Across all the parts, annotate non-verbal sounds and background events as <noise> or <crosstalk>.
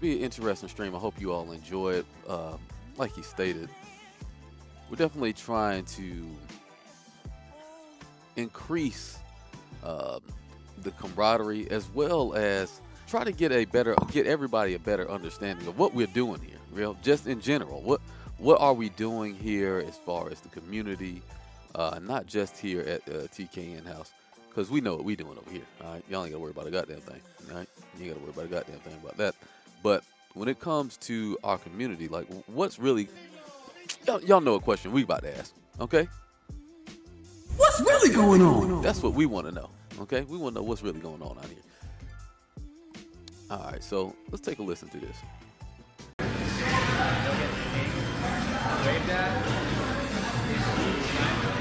be an interesting stream. I hope you all enjoy it. Uh, like he stated, we're definitely trying to increase um, the camaraderie as well as try to get a better get everybody a better understanding of what we're doing here real just in general. What what are we doing here as far as the community uh, not just here at uh, tkn house? Because we know what we're doing over here all right? Y'all ain't gotta worry about a goddamn thing all right? You ain't gotta worry about a goddamn thing about that but when it comes to our community like what's really y'all, y'all know a question we about to ask okay What's really going on? that's what we want to know okay we want to know what's really going on out here all right, so let's take a listen to this.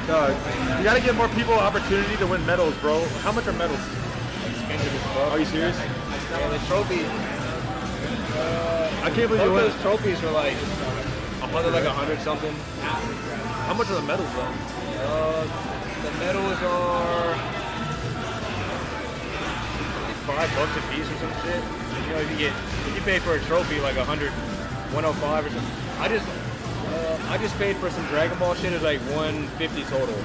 Dog, you gotta give more people opportunity to win medals, bro. How much are medals? Are you serious? Yeah, the trophy. Uh, I can't believe you won. those trophies were like, a hundred, like a hundred something. How much are the medals though? Uh, the medals are five bucks a piece or some shit. You know, if you get, if you pay for a trophy like a hundred, 105 or something. I just, uh, I just paid for some Dragon Ball shit. It's like 150 total.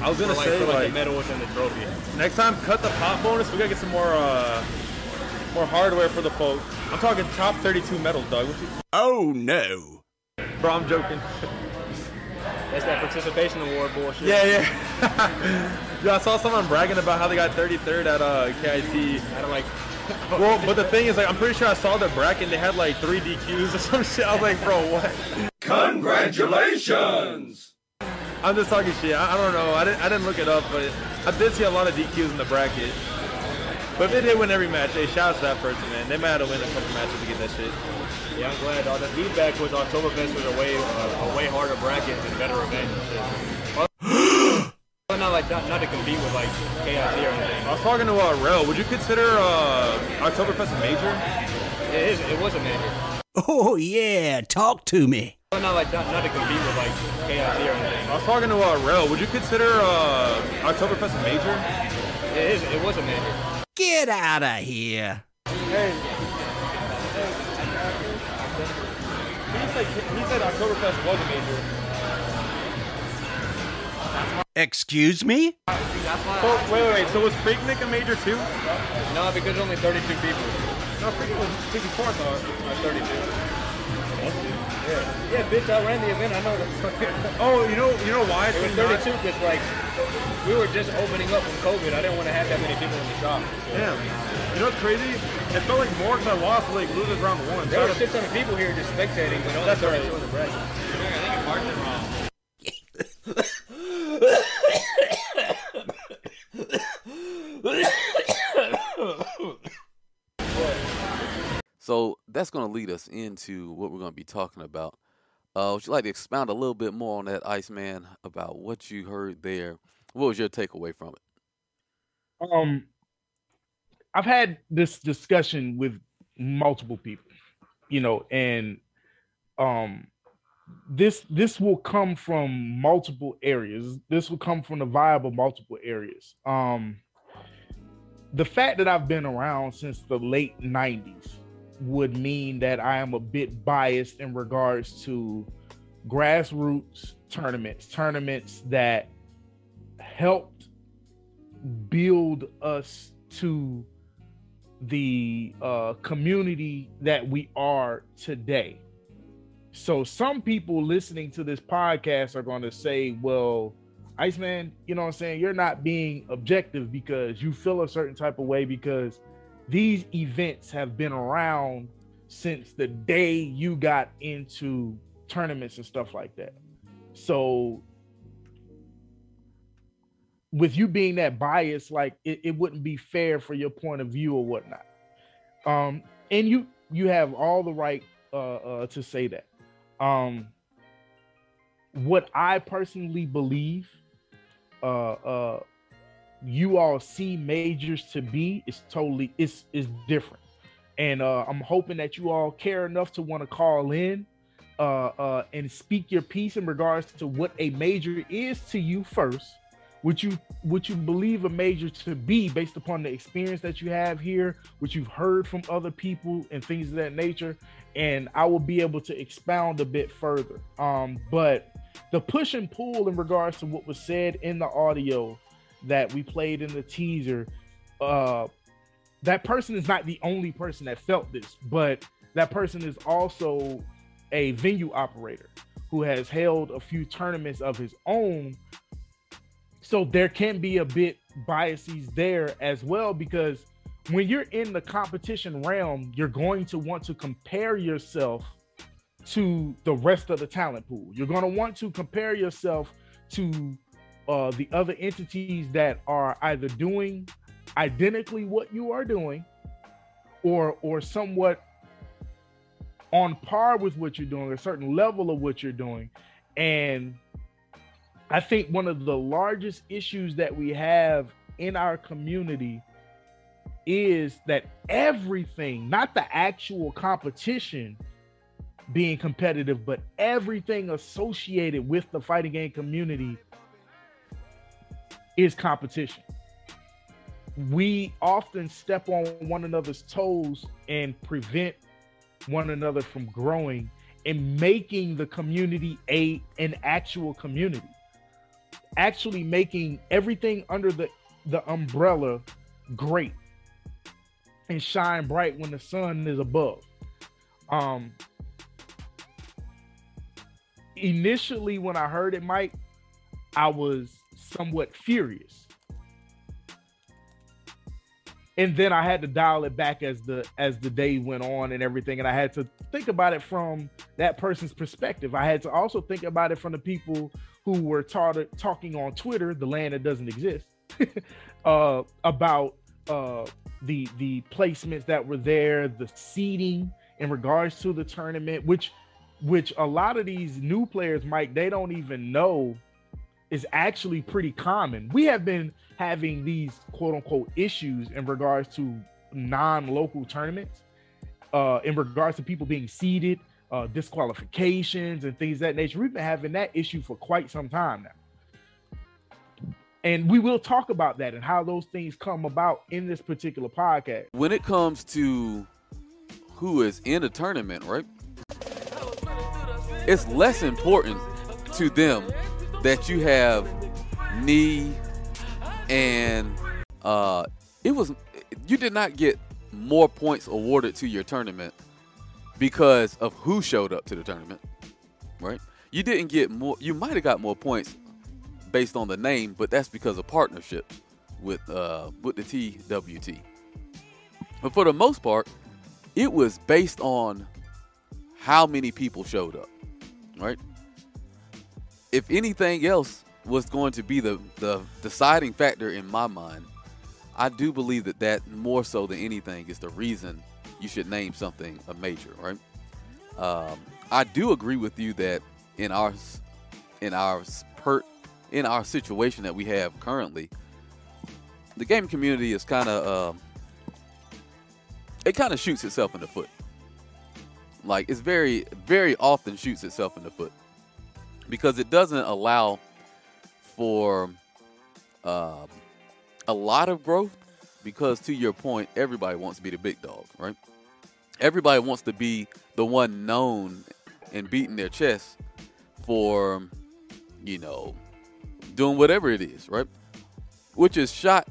I was gonna for like, say for like, like the medals and the trophy. next time cut the pop bonus. We gotta get some more uh more hardware for the folks. I'm talking top 32 medals, Doug. What you, Oh no. bro, I'm joking. <laughs> That's that participation award bullshit. Yeah, yeah. <laughs> Yo, I saw someone bragging about how they got 33rd at uh, KIT. I don't like. <laughs> Well, but the thing is, like, I'm pretty sure I saw the bracket. and They had like three DQs or some shit. I was like, bro, what? Congratulations. I'm just talking shit. I, I don't know. I didn't. I didn't look it up, but I did see a lot of DQs in the bracket. But if they did win every match, hey, shout out to that person, man. They might have to win a couple matches to get that shit. Yeah, I'm glad. All the feedback was Oktoberfest was a way uh, a way harder bracket and better event. and. <gasps> Well, not like not, not to compete with like KIT or anything. I was talking to uh, Rel. Would you consider uh, Oktoberfest a major? It is. It was a major. Oh yeah, talk to me. Well, not like not, not to compete with like KIT or anything. I was talking to uh, Rel. Would you consider uh, Oktoberfest a major? It is. It was a major. Get out of here. Hey. He said, he said Oktoberfest was a major. Excuse me? So, wait, wait, wait. So was Freaknik a major too? No, because only 32 people. No, Freaknik was 54, I thought. Uh, 32. Yeah. Yeah, bitch, I ran the event. I know. The Oh, you know, you know why? It was 32 because like we were just opening up from COVID. I didn't want to have that many people in the shop. Damn. You know what's crazy? It felt like more because I lost like losers round one. There were 600 people here just spectating, but only That's 32 right. in the bracket. So that's going to lead us into what we're going to be talking about. Uh, would you like to expound a little bit more on that, Iceman, about what you heard there? What was your takeaway from it? um I've had this discussion with multiple people, you know, and um this this will come from multiple areas. This will come from the viable multiple areas. Um the fact that I've been around since the late 90s would mean that I am a bit biased in regards to grassroots tournaments, tournaments that helped build us to the uh, community that we are today. So some people listening to this podcast are going to say, "Well, Iceman, you know what I'm saying? You're not being objective because you feel a certain type of way because these events have been around since the day you got into tournaments and stuff like that." So with you being that biased, like it, it wouldn't be fair for your point of view or whatnot. Um, and you you have all the right uh, uh to say that. Um, what I personally believe, uh, uh, you all see majors to be is totally it's is different, and uh, I'm hoping that you all care enough to want to call in, uh, uh, and speak your piece in regards to what a major is to you first. What you what you believe a major to be based upon the experience that you have here, what you've heard from other people and things of that nature, and I will be able to expound a bit further. Um, but the push and pull in regards to what was said in the audio that we played in the teaser, uh, that person is not the only person that felt this, but that person is also a venue operator who has held a few tournaments of his own. So there can be a bit biases there as well because when you're in the competition realm, you're going to want to compare yourself to the rest of the talent pool. You're going to want to compare yourself to uh, the other entities that are either doing identically what you are doing or or somewhat on par with what you're doing, a certain level of what you're doing. And I think one of the largest issues that we have in our community is that everything, not the actual competition being competitive, but everything associated with the fighting game community is competition. We often step on one another's toes and prevent one another from growing and making the community a an actual community actually making everything under the the umbrella great and shine bright when the sun is above um initially when i heard it mike i was somewhat furious and then I had to dial it back as the as the day went on and everything, and I had to think about it from that person's perspective. I had to also think about it from the people who were taught, talking on Twitter, the land that doesn't exist, <laughs> uh, about uh, the the placements that were there, the seating in regards to the tournament, which which a lot of these new players, Mike, they don't even know is actually pretty common. We have been having these quote unquote issues in regards to non-local tournaments, uh, in regards to people being seeded, uh, disqualifications and things that nature. We've been having that issue for quite some time now. And we will talk about that and how those things come about in this particular podcast. When it comes to who is in a tournament, right? It's less important to them that you have knee and uh, it was you did not get more points awarded to your tournament because of who showed up to the tournament, right? You didn't get more. You might have got more points based on the name, but that's because of partnership with uh, with the TWT. But for the most part, it was based on how many people showed up, right? If anything else, was going to be the, the deciding factor in my mind, I do believe that that more so than anything is the reason you should name something a major, right? Um, I do agree with you that in our in our per in our situation that we have currently, the gaming community is kind of um, it kind of shoots itself in the foot. Like it's very very often shoots itself in the foot because it doesn't allow for um, a lot of growth because, to your point, everybody wants to be the big dog, right? Everybody wants to be the one known and beating their chest for, you know, doing whatever it is, right? Which has shot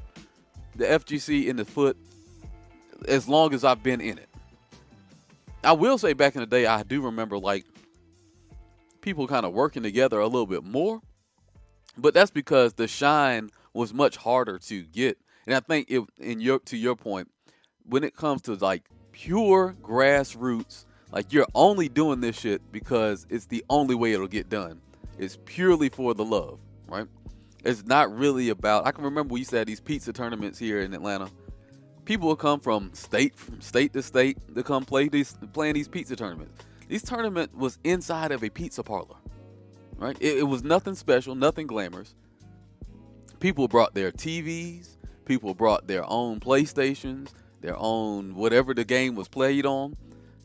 the FGC in the foot as long as I've been in it. I will say back in the day, I do remember like people kind of working together a little bit more but that's because the shine was much harder to get. And I think it, in your to your point, when it comes to like pure grassroots, like you're only doing this shit because it's the only way it'll get done. It's purely for the love, right? It's not really about. I can remember we used to have these pizza tournaments here in Atlanta. People would come from state from state to state to come play these playing these pizza tournaments. These tournament was inside of a pizza parlor right? It, it was nothing special, nothing glamorous. People brought their TVs, people brought their own PlayStations, their own whatever the game was played on.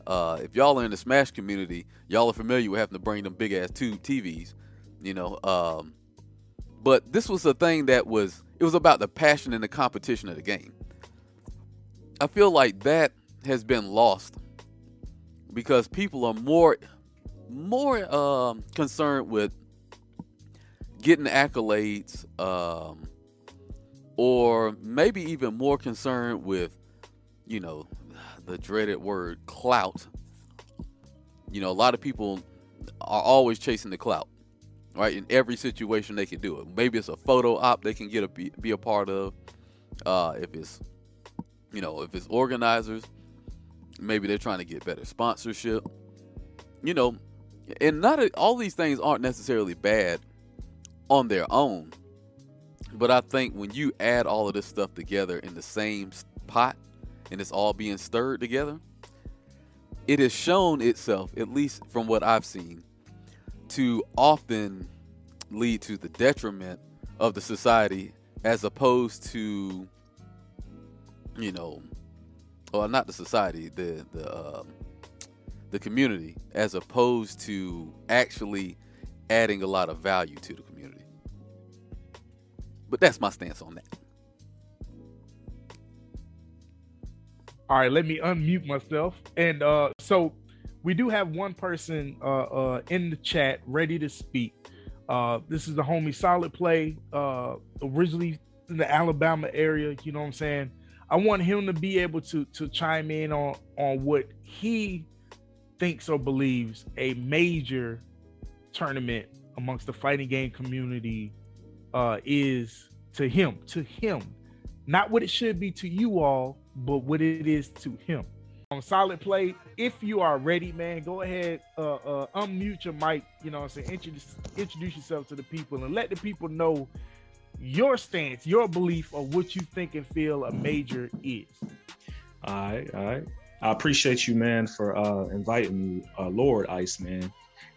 Uh, if y'all are in the Smash community, y'all are familiar with having to bring them big ass two TVs, you know. Um, But this was a thing that was it was about the passion and the competition of the game. I feel like that has been lost because people are more more um, concerned with getting accolades um, or maybe even more concerned with you know the dreaded word clout. You know a lot of people are always chasing the clout right? In every situation they can do it. Maybe it's a photo op they can get a be, be a part of uh, if it's you know if it's organizers maybe they're trying to get better sponsorship. You know and not a, all these things aren't necessarily bad on their own but i think when you add all of this stuff together in the same pot and it's all being stirred together it has shown itself at least from what i've seen to often lead to the detriment of the society as opposed to you know well not the society the the um, the community as opposed to actually adding a lot of value to the community but that's my stance on that All right, let me unmute myself. And uh, so we do have one person uh, uh, in the chat ready to speak. Uh, this is the homie Solidplay, uh, originally in the Alabama area. You know what I'm saying? I want him to be able to to chime in on on what he thinks or believes a major tournament amongst the fighting game community uh, is to him. To him, not what it should be to you all, but what it is to him. On Solidplay, if you are ready, man, go ahead, uh, uh, unmute your mic. You know, I'm saying introduce introduce yourself to the people and let the people know your stance, your belief of what you think and feel a major is. All right, all right. I appreciate you, man, for uh, inviting me, uh, Lord Ice, man,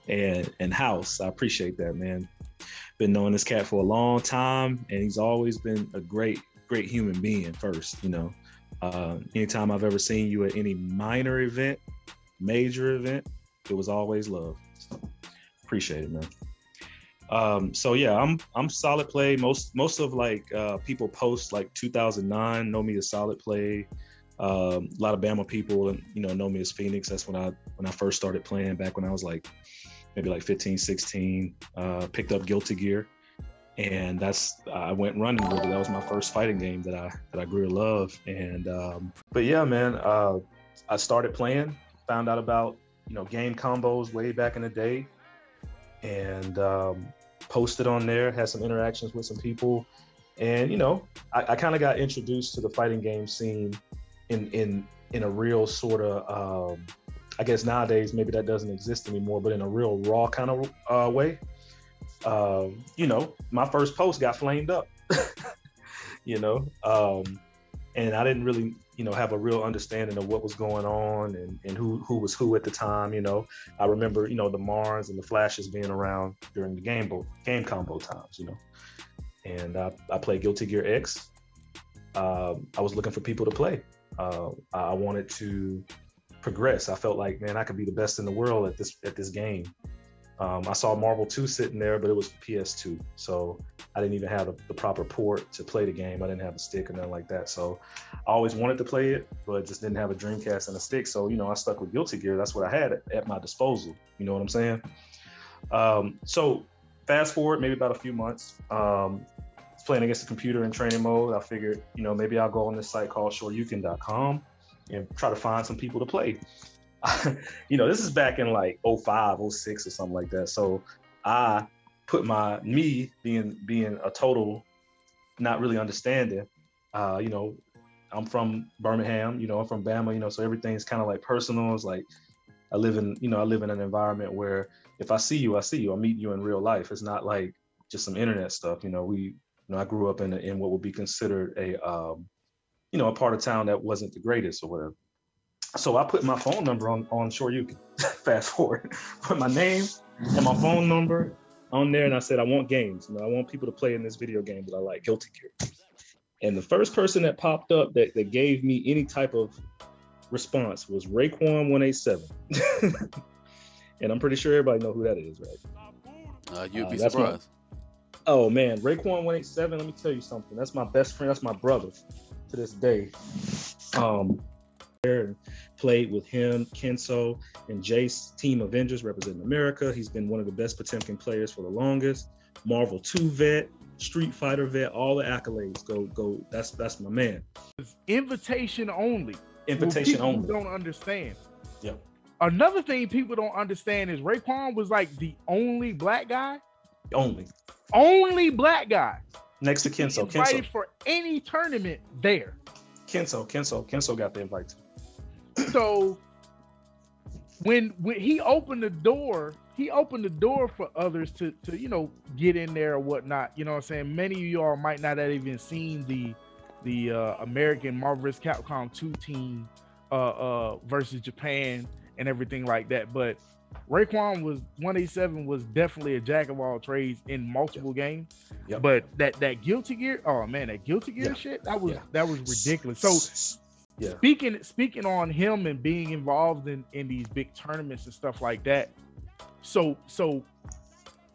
and and House. I appreciate that, man. Been knowing this cat for a long time, and he's always been a great, great human being. First, you know, uh, anytime I've ever seen you at any minor event, major event, it was always love. So, appreciate it, man. Um, so yeah, I'm I'm Solidplay. Most most of like uh, people post like 2009 know me as Solidplay. Um, a lot of Bama people and you know know me as Phoenyx. That's when I when I first started playing back when I was like maybe like 15, 16. Uh, picked up Guilty Gear, and that's I went running with it. That was my first fighting game that I that I grew to love. And um, but yeah, man, uh, I started playing. Found out about you know game combos way back in the day, and um, posted on there. Had some interactions with some people, and you know I, I kind of got introduced to the fighting game scene in in in a real sort of um, I guess nowadays maybe that doesn't exist anymore, but in a real raw kind of uh, way. Um, you know, my first post got flamed up. <laughs> you know, um, and I didn't really, you know, have a real understanding of what was going on and, and who who was who at the time. You know, I remember, you know, the Marns and the Flashes being around during the game game combo times. You know, and I, I played Guilty Gear X. Um, I was looking for people to play. Uh, I wanted to progress. I felt like, man, I could be the best in the world at this at this game. Um, I saw Marvel 2 sitting there, but it was PS2. So I didn't even have the, the, proper port to play the game. I didn't have a stick or nothing like that. So I always wanted to play it, but just didn't have a Dreamcast and a stick. So, you know, I stuck with Guilty Gear. That's what I had at, my disposal. You know what I'm saying? Um, so fast forward maybe about a few months. Um, playing against the computer in training mode. I figured, you know, maybe I'll go on this site called shoryuken.com and try to find some people to play. <laughs> you know, this is back in like 05, 06 or something like that. So I put my me being being a total not really understanding. Uh, you know, I'm from Birmingham, you know, I'm from Bama, you know, so everything's kind of like personal. It's like I live in, you know, I live in an environment where if I see you, I see you. I meet you in real life. It's not like just some internet stuff. You know, we, you know, I grew up in a, in what would be considered a, um, you know, a part of town that wasn't the greatest or whatever so I put my phone number on on Shoryuken. <laughs> Fast forward, put my name and my phone number on there, and I said I want games. You know, I want people to play in this video game that I like, Guilty Gear. And the first person that popped up that, that gave me any type of response was Raekwon one eight seven, <laughs> and I'm pretty sure everybody know who that is, right? Uh, you'd uh, be surprised. My, Oh man, Raekwon one eight seven. Let me tell you something. That's my best friend. That's my brother to this day. Um, there and played with him, Kenso, and Jace, Team Avengers representing America. He's been one of the best Potemkin players for the longest. Marvel two vet, Street Fighter vet, all the accolades. Go go. That's that's my man. It's invitation only. Invitation Well, only. Don't understand. Yep. Another thing people don't understand is Raekwon was like the only black guy, Only. only black guy Next to Kenso. invited Kenso. for any tournament there. Kenso. Kenso. Kenso got the invite. So when when he opened the door, he opened the door for others to to you know get in there or whatnot. You know what I'm saying? Many of y'all might not have even seen the the uh, American Marvel vs. Capcom 2 team uh, uh, versus Japan and everything like that. But Raekwon was 187 was definitely a jack of all trades in multiple games. Yep. But that that Guilty Gear, oh man, that Guilty Gear Yeah. shit, that was Yeah. that was ridiculous. So yeah. speaking speaking on him and being involved in in these big tournaments and stuff like that so so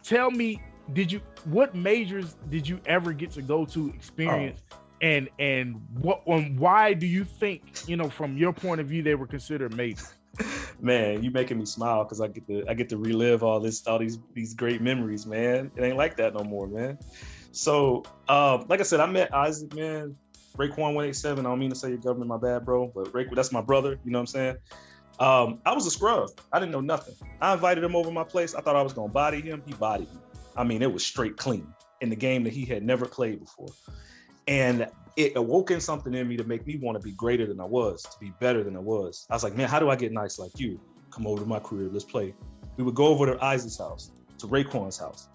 tell me did you what majors did you ever get to go to experience Oh. and and what and why do you think you know from your point of view they were considered majors <laughs> man, you making me smile because I get to I get to relive all this, all these these great memories, man. It ain't like that no more, man. So, um, like I said, I met Isaac, man. Raekwon 187. I don't mean to say your government, my bad, bro, but Raekwon, that's my brother. You know what I'm saying? Um, I was a scrub. I didn't know nothing. I invited him over my place. I thought I was gonna body him. He bodied me. I mean, it was straight clean in the game that he had never played before. And it awoken something in me to make me want to be greater than I was, to be better than I was. I was like, man, how do I get nice like you? Come over to my career, let's play. We would go over to Isaac's house, to Raekwon's house.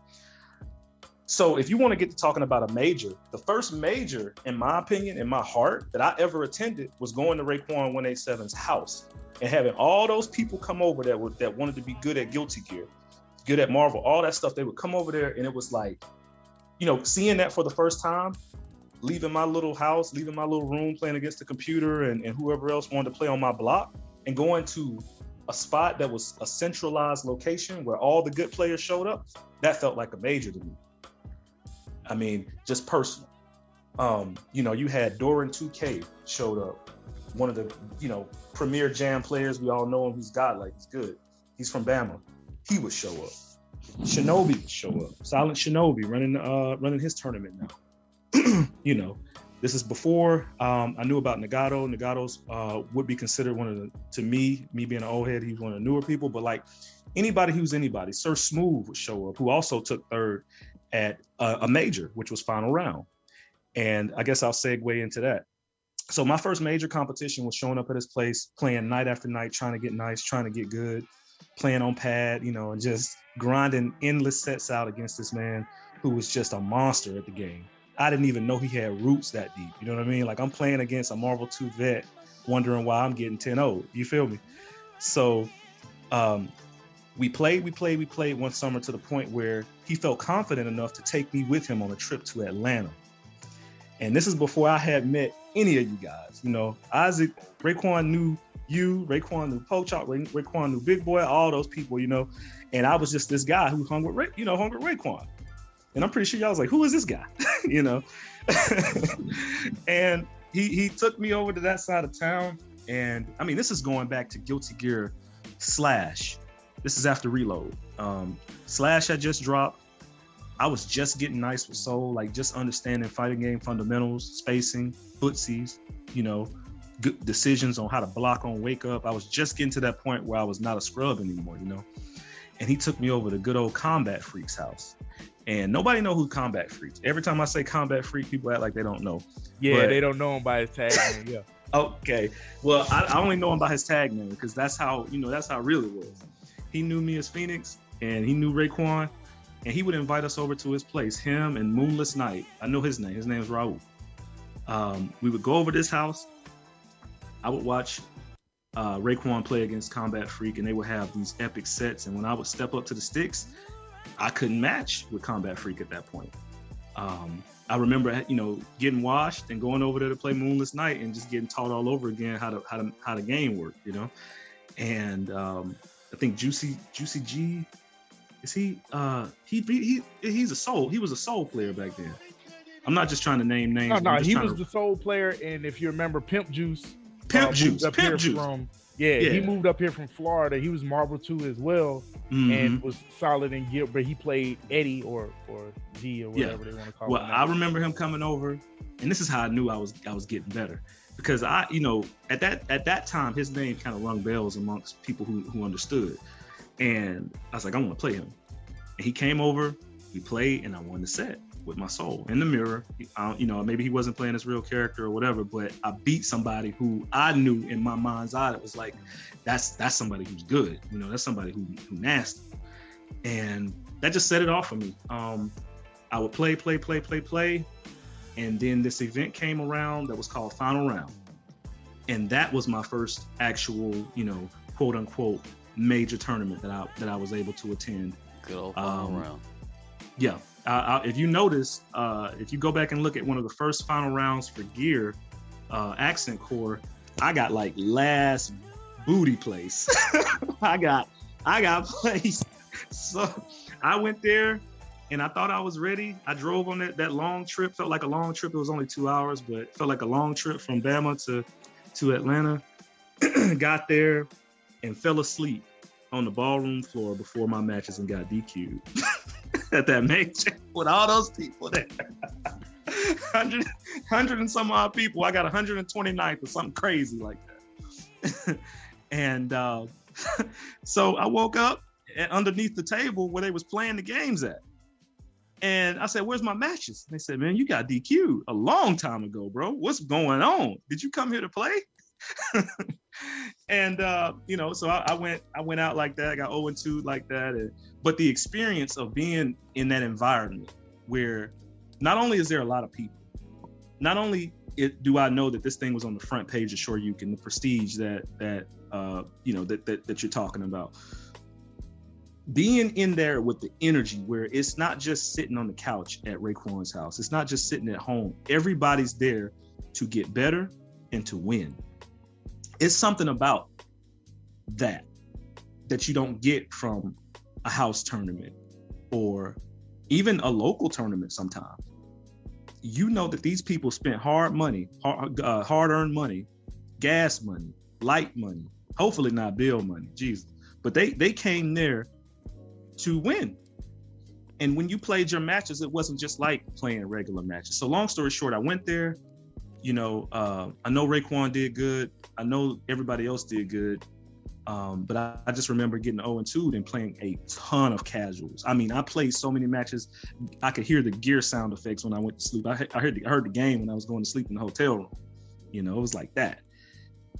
So if you want to get to talking about a major, the first major, in my opinion, in my heart, that I ever attended was going to Raekwon 187's house and having all those people come over that were that wanted to be good at Guilty Gear, good at Marvel, all that stuff. They would come over there and it was like, you know, seeing that for the first time, leaving my little house, leaving my little room, playing against the computer and, and whoever else wanted to play on my block, and going to a spot that was a centralized location where all the good players showed up, that felt like a major to me. I mean, just personal. Um, you know, you had Doran 2K showed up, one of the, you know, premier jam players. We all know him. He's godlike. He's good. He's from Bama. He would show up. Shinobi would show up. Silent Shinobi running uh running his tournament now. <clears throat> you know, this is before um, I knew about Nagato. Nagato's uh, would be considered one of the, to me, me being an old head, he's one of the newer people. But like anybody who's anybody, Sir Smooth would show up, who also took third at a, a major, which was final round. And I guess I'll segue into that. So my first major competition was showing up at his place, playing night after night, trying to get nice, trying to get good, playing on pad, you know, and just grinding endless sets out against this man who was just a monster at the game. I didn't even know he had roots that deep. You know what I mean? Like I'm playing against a Marvel 2 vet, wondering why I'm getting 10-0. You feel me? So um, we played, we played, we played one summer to the point where he felt confident enough to take me with him on a trip to Atlanta. And this is before I had met any of you guys. You know, Isaac, Raekwon knew you, Raekwon knew Pochop, Raekwon knew Big Boy, all those people, you know. And I was just this guy who hung with, Ray, you know, hung with Raekwon. And I'm pretty sure y'all was like, who is this guy? <laughs> you know? <laughs> and he he took me over to that side of town. And I mean, this is going back to Guilty Gear Slash. This is after Reload. Um, Slash had just dropped. I was just getting nice with Sol, like just understanding fighting game fundamentals, spacing, footsies, you know, good decisions on how to block on wake up. I was just getting to that point where I was not a scrub anymore, you know. And he took me over to good old Combat Freak's house. And nobody know who Combat Freaks. Every time I say Combat Freak, people act like they don't know. yeah But- they don't know him by his tag <laughs> name yeah Okay. Well, I, I only know him by his tag name because that's how you know that's how real it was. He knew me as Phoenyx, and he knew Raekwon, and he would invite us over to his place. Him and Moonless Night. I know his name. His name is Raul. Um, we would go over this house. I would watch uh, Raekwon play against Combat Freak, and they would have these epic sets. And when I would step up to the sticks, I couldn't match with Combat Freak at that point. Um, I remember, you know, getting washed and going over there to play Moonless Night and just getting taught all over again how to how to how the game worked, you know. And um, I think Juicy Juicy G is he uh he he he's a Sol. He was a Sol player back then. I'm not just trying to name names. No, no, he was to- the Sol player, and if you remember, Pimp Juice, Pimp uh, Juice. Pimp Juice. From, yeah, he moved up here from Florida. He was Marvel Two as well, Mhm. and was solid in gear. But he played Eddie or or G or Yeah. whatever they want to call Well, him. I remember him coming over, and this is how I knew I was I was getting better because I, you know, at that at that time his name kind of rung bells amongst people who who understood, and I was like, I want to play him, and he came over, we played, and I won the set with my Sol in the mirror. I, you know, maybe he wasn't playing his real character or whatever, but I beat somebody who I knew in my mind's eye that was like, that's that's somebody who's good. You know, that's somebody who who nasty, and that just set it off for me. Um, I would play, play, play, play, play. And then this event came around that was called Final Round. And that was my first actual, you know, quote unquote major tournament that I that I was able to attend. Good old final Um, round. Yeah. Uh, I, if you notice, uh, if you go back and look at one of the first final rounds for gear, uh, accent core, I got like last booty place. <laughs> I got I got <laughs> placed. So I went there and I thought I was ready. I drove on that, that long trip, felt like a long trip. It was only two hours, but felt like a long trip from Bama to, to Atlanta. <clears throat> got there and fell asleep on the ballroom floor before my matches and got DQ'd <laughs> at that major with all those people there. <laughs> 100, 100 and some odd people. I got 129th or something crazy like that. <laughs> and uh, so I woke up underneath the table where they was playing the games at. And I said, "Where's my matches?" And they said, "Man, you got DQ a long time ago, bro. What's going on? Did you come here to play?" <laughs> and uh, you know, so I, I went, I went out like that. I got 0 and 2 like that. And, but the experience of being in that environment where not only is there a lot of people, not only it, do I know that this thing was on the front page of Can, the prestige that that uh, you know that, that that you're talking about. Being in there with the energy where it's not just sitting on the couch at Raekwon's house. It's not just sitting at home. Everybody's there to get better and to win. It's something about that that you don't get from a house tournament or even a local tournament sometimes. You know that these people spent hard money, hard, uh, hard-earned money, gas money, light money, hopefully not bill money, Jesus. But they they came there to win. And when you played your matches, it wasn't just like playing regular matches. So long story short, I went there. You know, uh, I know Raekwon did good. I know everybody else did good. Um, but I, I just remember getting 0 and 2 and playing a ton of casuals. I mean, I played so many matches, I could hear the gear sound effects when I went to sleep. I, I heard the, I heard the game when I was going to sleep in the hotel room. You know, it was like that.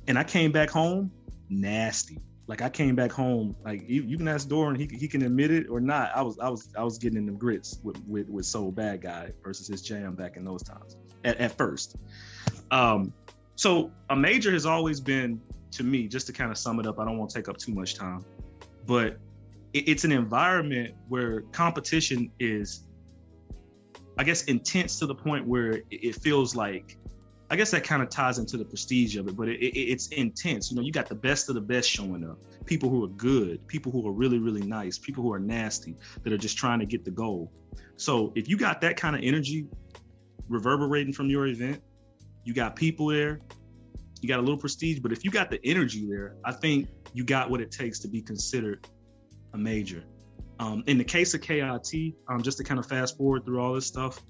And I came back home nasty. Like I came back home, like you, you can ask Doran, he he can admit it or not. I was I was I was getting in the grits with with with Sol Badguy versus his jam back in those times at, at first. Um, so a major has always been to me, just to kind of sum it up. I don't want to take up too much time, but it, it's an environment where competition is, I guess, intense to the point where it, it feels like I guess that kind of ties into the prestige of it, but it, it, it's intense. You know, you got the best of the best showing up. People who are good, people who are really, really nice, people who are nasty that are just trying to get the goal. So if you got that kind of energy reverberating from your event, you got people there, you got a little prestige, but if you got the energy there, I think you got what it takes to be considered a major. Um, in the case of KIT, um, just to kind of fast forward through all this stuff,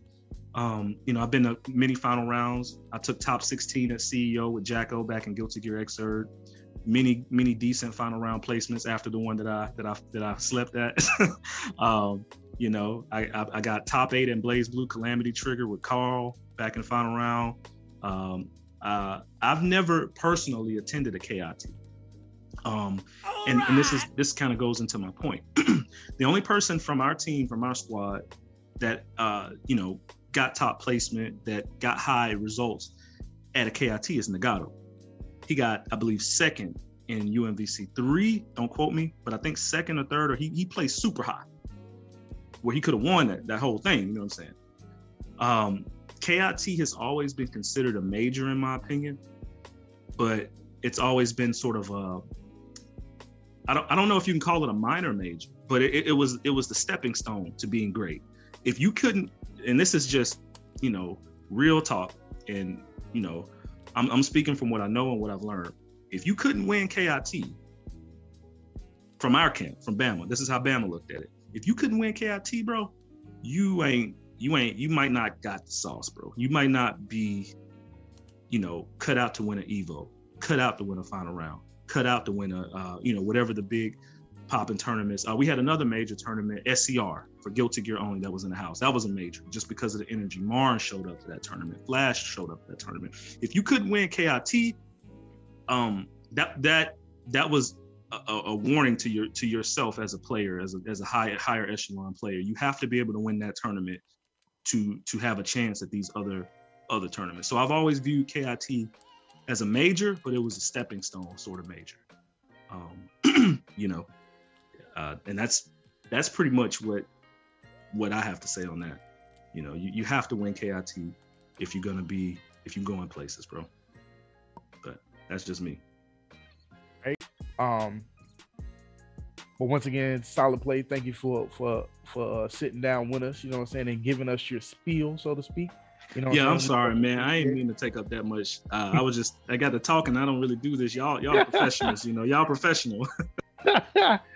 um, you know, I've been to many final rounds. I took top 16 at CEO with Jack-O back in Guilty Gear Xrd. Many, many decent final round placements after the one that I that I that I slept at. <laughs> um, you know, I, I I got top eight in BlazBlue Calamity Trigger with Carl back in final round. Um, uh, I've never personally attended a KIT. Um, and, and this is this kind of goes into my point. <clears throat> the only person from our team, from our squad, that uh, you know got top placement, that got high results at a KIT is Nagato. He got, I believe, second in UMVC three. Don't quote me, but I think second or third, or he he played super high, where he could have won that that whole thing. You know what I'm saying? Um, KIT has always been considered a major in my opinion, but it's always been sort of a I don't I don't know if you can call it a minor major, but it, it was it was the stepping stone to being great. If you couldn't, and this is just you know real talk, and you know I'm I'm speaking from what I know and what I've learned. If you couldn't win KIT from our camp, from Bama, this is how Bama looked at it. If you couldn't win KIT, bro, you ain't you ain't you might not got the sauce, bro. You might not be, you know, cut out to win an Evo, cut out to win a final round, cut out to win a uh, you know whatever the big popping tournaments. Uh, we had another major tournament, SCR for Guilty Gear only, that was in the house. That was a major just because of the energy. Marn showed up to that tournament. Flash showed up to that tournament. If you couldn't win KIT, um, that that that was a, a, warning to your to yourself as a player, as a as a high higher echelon player. You have to be able to win that tournament to to have a chance at these other other tournaments. So I've always viewed KIT as a major, but it was a stepping stone sort of major. Um, <clears throat> you know, uh, and that's that's pretty much what what I have to say on that. You know, you, you have to win KIT if you're gonna be if you're going places, bro. But that's just me. Right. Um. But once again, Solidplay. Thank you for for for uh, sitting down with us. You know what I'm saying, and giving us your spiel, so to speak. You know. Yeah, I'm, I'm sorry, man. I ain't mean to take up that much. Uh, I was just I got to talking. I don't really do this. Y'all y'all <laughs> professionals. You know, y'all professional. <laughs>